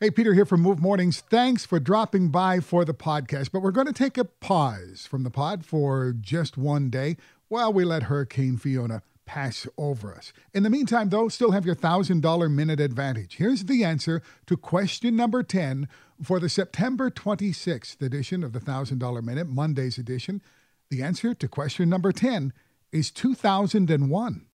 Hey, Peter here from Move Mornings. Thanks for dropping by for the podcast, but we're going to take a pause from the pod for just one day while we let Hurricane Fiona pass over us. In the meantime, though, still have your $1,000 minute advantage. Here's the answer to question number 10 for the September 26th edition of the $1,000 minute, Monday's edition. The answer to question number 10 is 2001.